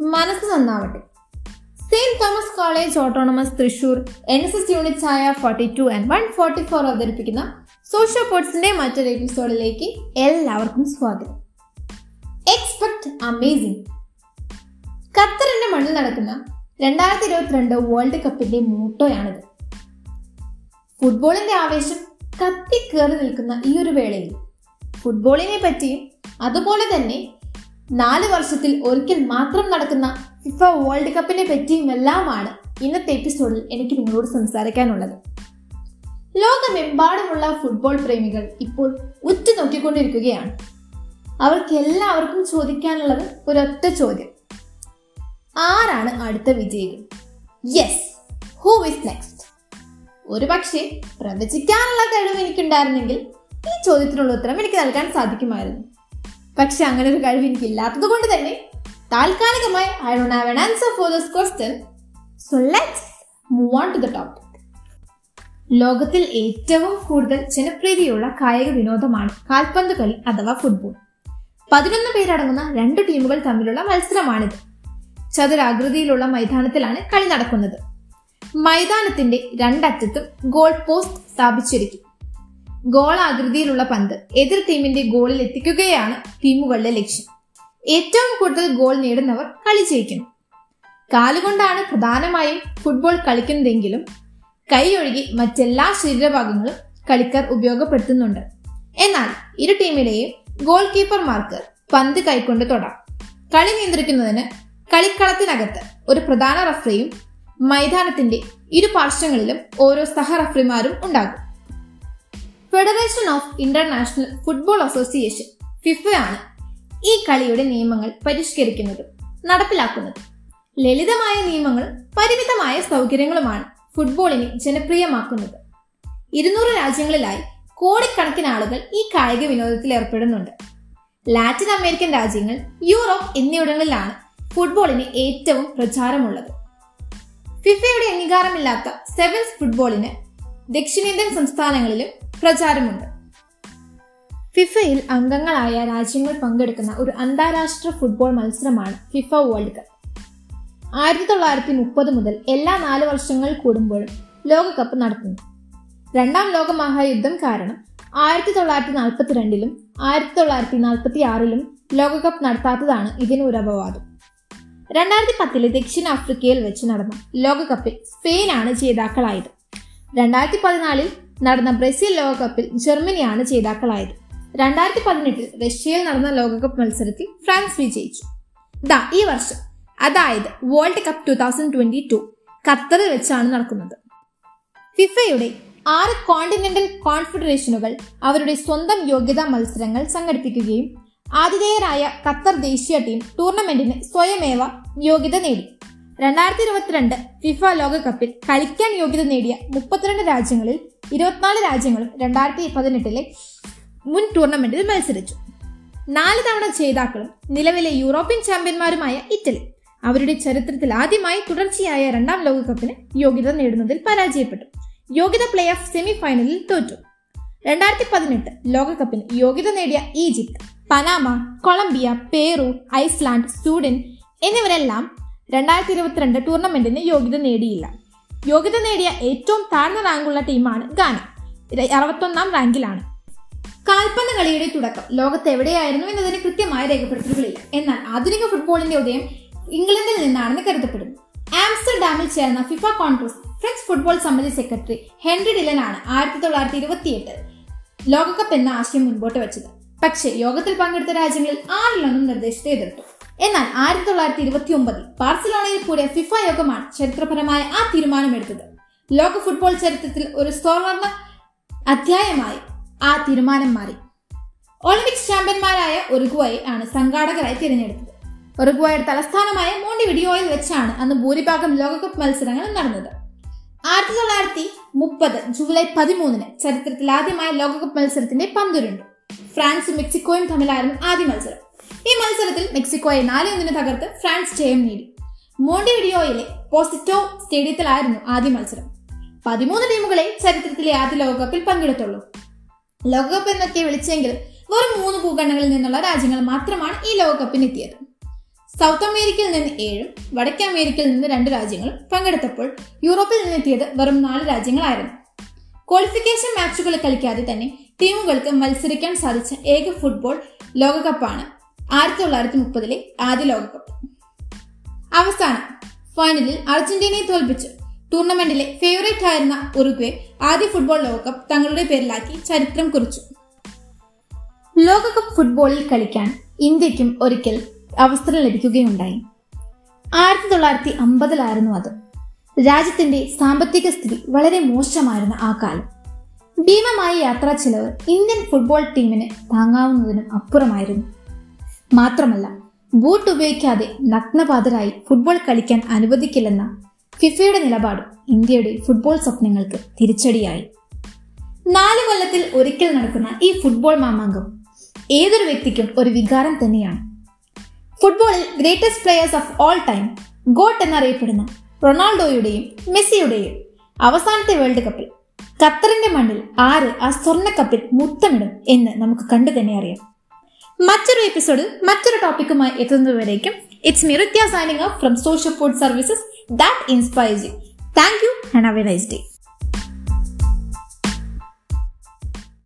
മനസ്സ് നന്നാവട്ടെ. Saint Thomas college autonomous Thrissur N S S units ആയ forty two and one forty four അവതരിപ്പിക്കുന്ന socio പോർട്സിന്റെ മറ്റൊരു എപ്പിസോഡിലേക്ക് എല്ലാവർക്കും സ്വാഗതം. എക്സ്പെക്ട് അമേസിംഗ് ഖത്തറിന്റെ മണ്ണിൽ നടക്കുന്ന രണ്ടായിരത്തി ഇരുപത്തിരണ്ട് വേൾഡ് കപ്പിന്റെ മൂട്ടോയാണിത് ഫുട്ബോളിന്റെ ആവേശം കത്തിക്കേറി നിൽക്കുന്ന ഈ ഒരു വേളയിൽ. ഫുട്ബോളിനെ പറ്റിയും അതുപോലെ തന്നെ നാല് വർഷത്തിൽ ഒരിക്കൽ മാത്രം നടക്കുന്ന ഫിഫ വേൾഡ് കപ്പിനെ പറ്റിയുമെല്ലാമാണ് ഇന്നത്തെ എപ്പിസോഡിൽ എനിക്ക് നിങ്ങളോട് സംസാരിക്കാനുള്ളത്. ലോകമെമ്പാടുമുള്ള ഫുട്ബോൾ പ്രേമികൾ ഇപ്പോൾ ഉറ്റുനോക്കിക്കൊണ്ടിരിക്കുകയാണ്. അവർക്ക് എല്ലാവർക്കും ചോദിക്കാനുള്ളത് ഒരൊറ്റ ചോദ്യം. ആരാണ് അടുത്ത വിജയികൾ? യെസ് ഹൂ ഇസ് നെക്സ്റ്റ് ഒരു പക്ഷേ പ്രവചിക്കാനുള്ള കഴിവ് എനിക്കുണ്ടായിരുന്നെങ്കിൽ ഈ ചോദ്യത്തിനുള്ള ഉത്തരം എനിക്ക് നൽകാൻ സാധിക്കുമായിരുന്നു. പക്ഷെ അങ്ങനെ ഒരു കഴിവ് എനിക്ക് ഇല്ലാത്തത് കൊണ്ട് തന്നെ താൽക്കാലികമായി I don't have an answer for this question so let's move on to the topic ലോകത്തിൽ ഏറ്റവും കൂടുതൽ ജനപ്രീതിയുള്ള കായിക വിനോദമാണ് കാൽപന്ത് കളി അഥവാ ഫുട്ബോൾ പതിനൊന്ന് പേരടങ്ങുന്ന രണ്ട് ടീമുകൾ തമ്മിലുള്ള മത്സരമാണിത്. ചതുരാകൃതിയിലുള്ള മൈതാനത്തിലാണ് കളി നടക്കുന്നത്. മൈതാനത്തിന്റെ രണ്ടറ്റത്തും ഗോൾ പോസ്റ്റ് സ്ഥാപിച്ചിരിക്കും. ഗോൾ ആകൃതിയിലുള്ള പന്ത് എതിർ ടീമിന്റെ ഗോളിൽ എത്തിക്കുകയാണ് ടീമുകളുടെ ലക്ഷ്യം. ഏറ്റവും കൂടുതൽ ഗോൾ നേടുന്നവർ കളി ജയിക്കുന്നു. കാലുകൊണ്ടാണ് പ്രധാനമായും ഫുട്ബോൾ കളിക്കുന്നതെങ്കിലും കൈ ഒഴുകി മറ്റെല്ലാ ശരീരഭാഗങ്ങളും കളിക്കാർ ഉപയോഗപ്പെടുത്തുന്നുണ്ട്. എന്നാൽ ഇരു ടീമിലെയും ഗോൾ കീപ്പർമാർക്ക് പന്ത് കൈകൊണ്ട് തൊടാം. കളി നിയന്ത്രിക്കുന്നതിന് കളിക്കളത്തിനകത്ത് ഒരു പ്രധാന റഫറിയും മൈതാനത്തിന്റെ ഇരു പാർശ്വങ്ങളിലും ഓരോ സഹ റഫറിമാരും ഉണ്ടാകും. Federation of international football association ഫിഫയാണ് ഈ കളിയുടെ നിയമങ്ങൾ പരിഷ്കരിക്കുന്നതും നടപ്പിലാക്കുന്നത്. ലളിതമായ നിയമങ്ങൾ പരിമിതമായ സൗകര്യങ്ങളുമാണ് ഫുട്ബോളിനെ ജനപ്രിയമാക്കുന്നത്. ഇരുന്നൂറ് രാജ്യങ്ങളിലായി കോടിക്കണക്കിന് ആളുകൾ ഈ കായിക വിനോദത്തിൽ ഏർപ്പെടുന്നുണ്ട്. ലാറ്റിൻ അമേരിക്കൻ രാജ്യങ്ങൾ യൂറോപ്പ് എന്നിവിടങ്ങളിലാണ് ഫുട്ബോളിന് ഏറ്റവും പ്രചാരമുള്ളത്. ഫിഫയുടെ അംഗീകാരമില്ലാത്ത സെവൻസ് ഫുട്ബോളിന് ദക്ഷിണേന്ത്യൻ സംസ്ഥാനങ്ങളിലും പ്രചാരമുണ്ട്. ഫിഫയിൽ അംഗങ്ങളായ രാജ്യങ്ങൾ പങ്കെടുക്കുന്ന ഒരു അന്താരാഷ്ട്ര ഫുട്ബോൾ മത്സരമാണ് ഫിഫ വേൾഡ് കപ്പ്. ആയിരത്തി തൊള്ളായിരത്തി മുപ്പത് മുതൽ എല്ലാ നാല് വർഷങ്ങൾ കൂടുമ്പോഴും ലോകകപ്പ് നടത്തുന്നു രണ്ടാം ലോക മഹായുദ്ധം കാരണം ആയിരത്തി തൊള്ളായിരത്തി നാൽപ്പത്തി രണ്ടിലും ആയിരത്തി തൊള്ളായിരത്തി നാൽപ്പത്തി ആറിലും ലോകകപ്പ് നടത്താത്തതാണ് ഇതിന് ഒരു അപവാദം. രണ്ടായിരത്തി പത്തിൽ ദക്ഷിണാഫ്രിക്കയിൽ വെച്ച് നടന്ന ലോകകപ്പിൽ സ്പെയിനാണ് ജേതാക്കളായത്. രണ്ടായിരത്തി പതിനാലിൽ നടന്ന ബ്രസീൽ ലോകകപ്പിൽ ജർമ്മനിയാണ് ജേതാക്കളായത്. രണ്ടായിരത്തി പതിനെട്ടിൽ റഷ്യയിൽ നടന്ന ലോകകപ്പ് മത്സരത്തിൽ ഫ്രാൻസ് വിജയിച്ചു. ദാ ഈ വർഷം. അതായത് world cup two thousand twenty two ഖത്തറിൽ വെച്ചാണ് നടക്കുന്നത്. ഫിഫയുടെ ആറ് കോണ്ടിനെന്റൽ കോൺഫെഡറേഷനുകൾ അവരുടെ സ്വന്തം യോഗ്യതാ മത്സരങ്ങൾ സംഘടിപ്പിക്കുകയും ആതിഥേയരായ ഖത്തർ ദേശീയ ടീം ടൂർണമെന്റിന് സ്വയമേവ യോഗ്യത നേടി. രണ്ടായിരത്തി ഇരുപത്തിരണ്ട് ഫിഫ ലോകകപ്പിൽ കളിക്കാൻ യോഗ്യത നേടിയ മുപ്പത്തിരണ്ട് രാജ്യങ്ങളിൽ ഇരുപത്തിനാല് രാജ്യങ്ങളും രണ്ടായിരത്തി പതിനെട്ടിലെ മുൻ ടൂർണമെന്റിൽ മത്സരിച്ചു. നാല് തവണ ജേതാക്കളും നിലവിലെ യൂറോപ്യൻ ചാമ്പ്യന്മാരുമായ ഇറ്റലി. അവരുടെ ചരിത്രത്തിൽ ആദ്യമായി തുടർച്ചയായ രണ്ടാം ലോകകപ്പിന് യോഗ്യത നേടുന്നതിൽ പരാജയപ്പെട്ടു. യോഗ്യത പ്ലേ ഓഫ് സെമി ഫൈനലിൽ തോറ്റു. രണ്ടായിരത്തി പതിനെട്ട് ലോകകപ്പിന് യോഗ്യത നേടിയ Egypt Panama Colombia Peru Iceland Sweden എന്നിവരെല്ലാം രണ്ടായിരത്തി ഇരുപത്തിരണ്ട് ടൂർണമെന്റിന് യോഗ്യത നേടിയില്ല. യോഗ്യത നേടിയ ഏറ്റവും താഴ്ന്ന റാങ്കുള്ള ടീമാണ് ഗാന. അറുപത്തൊന്നാം റാങ്കിലാണ്. കാൽപ്പന്ത് കളിയുടെ തുടക്കം ലോകത്ത് എവിടെയായിരുന്നു എന്നതിന് കൃത്യമായ രേഖപ്പെടുത്തലുകളില്ല. എന്നാൽ ആധുനിക ഫുട്ബോളിന്റെ ഉദയം ഇംഗ്ലണ്ടിൽ നിന്നാണെന്ന് കരുതപ്പെടുന്നു. ആംസ്റ്റർഡാമിൽ ചേർന്ന ഫിഫ കോൺഗ്രസ് ഫ്രഞ്ച് ഫുട്ബോൾ സമിതി സെക്രട്ടറി ഹെൻറി ഡിലനാണ് ആയിരത്തി തൊള്ളായിരത്തി ഇരുപത്തിയെട്ട് ലോകകപ്പ് എന്ന ആശയം മുൻപോട്ട് വെച്ചത്. പക്ഷേ യോഗത്തിൽ പങ്കെടുത്ത രാജ്യങ്ങളിൽ ആറിലൊന്നും നിർദ്ദേശത്തെ എതിർത്തു. എന്നാൽ ആയിരത്തി തൊള്ളായിരത്തി ഇരുപത്തി ഒമ്പതിൽ ബാർസലോണയിൽ കൂടിയ ഫിഫ യോഗമാണ് ചരിത്രപരമായ ആ തീരുമാനമെടുത്തത്. ലോക ഫുട്ബോൾ ചരിത്രത്തിൽ ഒരു സ്വർണ അധ്യായമായി ആ തീരുമാനം മാറി. ഒളിമ്പിക്സ് ചാമ്പ്യന്മാരായ ഒറുഗുവായി ആണ് സംഘാടകരായി തിരഞ്ഞെടുത്തത്. ഒറുഗുവായുടെ തലസ്ഥാനമായ മോണ്ടി മോണ്ടിവിഡിയോയിൽ വെച്ചാണ് അന്ന് ഭൂരിഭാഗം ലോകകപ്പ് മത്സരങ്ങൾ നടന്നത്. ആയിരത്തി തൊള്ളായിരത്തി മുപ്പത് ജൂലൈ പതിമൂന്നിന് ചരിത്രത്തിൽ ആദ്യമായ ലോകകപ്പ് മത്സരത്തിന്റെ പന്തുരുണ്ട്. ഫ്രാൻസും മെക്സിക്കോയും തമ്മിലായിരുന്നു ആദ്യ മത്സരം. ഈ മത്സരത്തിൽ മെക്സിക്കോയെ നാല് ഒന്നിന് തകർത്ത് ഫ്രാൻസ് ജയം നേടി. മോണ്ടിവിഡിയോയിലെ പോസിറ്റോ സ്റ്റേഡിയത്തിലായിരുന്നു ആദ്യ മത്സരം. പതിമൂന്ന് ടീമുകളെ ചരിത്രത്തിലെ ആദ്യ ലോകകപ്പിൽ പങ്കെടുത്തുള്ളൂ. ലോകകപ്പ് എന്നൊക്കെ വിളിച്ചെങ്കിൽ വെറും മൂന്ന് ഭൂഖണ്ഡങ്ങളിൽ നിന്നുള്ള രാജ്യങ്ങൾ മാത്രമാണ് ഈ ലോകകപ്പിന് എത്തിയത് സൗത്ത് അമേരിക്കയിൽ നിന്ന് ഏഴും വടക്കേ അമേരിക്കയിൽ നിന്ന് രണ്ട് രാജ്യങ്ങളും പങ്കെടുത്തപ്പോൾ യൂറോപ്പിൽ നിന്നെത്തിയത് വെറും നാല് രാജ്യങ്ങളായിരുന്നു. ക്വാളിഫിക്കേഷൻ മാച്ചുകൾ കളിക്കാതെ തന്നെ ടീമുകൾക്ക് മത്സരിക്കാൻ സാധിച്ച ഏക ഫുട്ബോൾ ലോകകപ്പാണ് ആയിരത്തി തൊള്ളായിരത്തി മുപ്പതിലെ ആദ്യ ലോകകപ്പ്. അവസാനം ഫൈനലിൽ അർജന്റീനയെ തോൽപ്പിച്ച്. ടൂർണമെന്റിലെ ഫേവറേറ്റ് ആയിരുന്ന ഉറുഗ്വേ ആദ്യ ഫുട്ബോൾ ലോകകപ്പ് തങ്ങളുടെ പേരിലാക്കി ചരിത്രം കുറിച്ചു. ലോകകപ്പ് ഫുട്ബോളിൽ കളിക്കാൻ ഇന്ത്യക്കും ഒരിക്കൽ അവസരം ലഭിക്കുകയുണ്ടായി. ആയിരത്തി തൊള്ളായിരത്തി അമ്പതിലായിരുന്നു അത്. രാജ്യത്തിന്റെ സാമ്പത്തിക സ്ഥിതി വളരെ മോശമായിരുന്ന ആ കാലം. ഭീമമായ യാത്രാ ചെലവ് ഇന്ത്യൻ ഫുട്ബോൾ ടീമിന് താങ്ങാവുന്നതിനും അപ്പുറമായിരുന്നു. മാത്രമല്ല ബൂട്ട് ഉപയോഗിക്കാതെ നഗ്നപാതരായി ഫുട്ബോൾ കളിക്കാൻ അനുവദിക്കില്ലെന്ന ഫിഫയുടെ നിലപാട് ഇന്ത്യയുടെ ഫുട്ബോൾ സ്വപ്നങ്ങൾക്ക് തിരിച്ചടിയായി. നാല് കൊല്ലത്തിൽ ഒരിക്കൽ നടക്കുന്ന ഈ ഫുട്ബോൾ മാമാങ്കം ഏതൊരു വ്യക്തിക്കും ഒരു വികാരം തന്നെയാണ്. ഫുട്ബോളിൽ greatest players of all time GOAT എന്നറിയപ്പെടുന്ന റൊണാൾഡോയുടെയും മെസ്സിയുടെയും അവസാനത്തെ വേൾഡ് കപ്പിൽ ഖത്തറിന്റെ മണ്ണിൽ ആര് ആ സ്വർണ കപ്പിൽ മുത്തമിടും എന്ന് നമുക്ക് കണ്ടു തന്നെ അറിയാം. മറ്റൊരു എപ്പിസോഡിൽ മറ്റൊരു ടോപ്പിക്കുമായി എത്തുന്നതുവരേക്കും. It's Mrithya signing off from social food services that inspires you thank you and have a nice day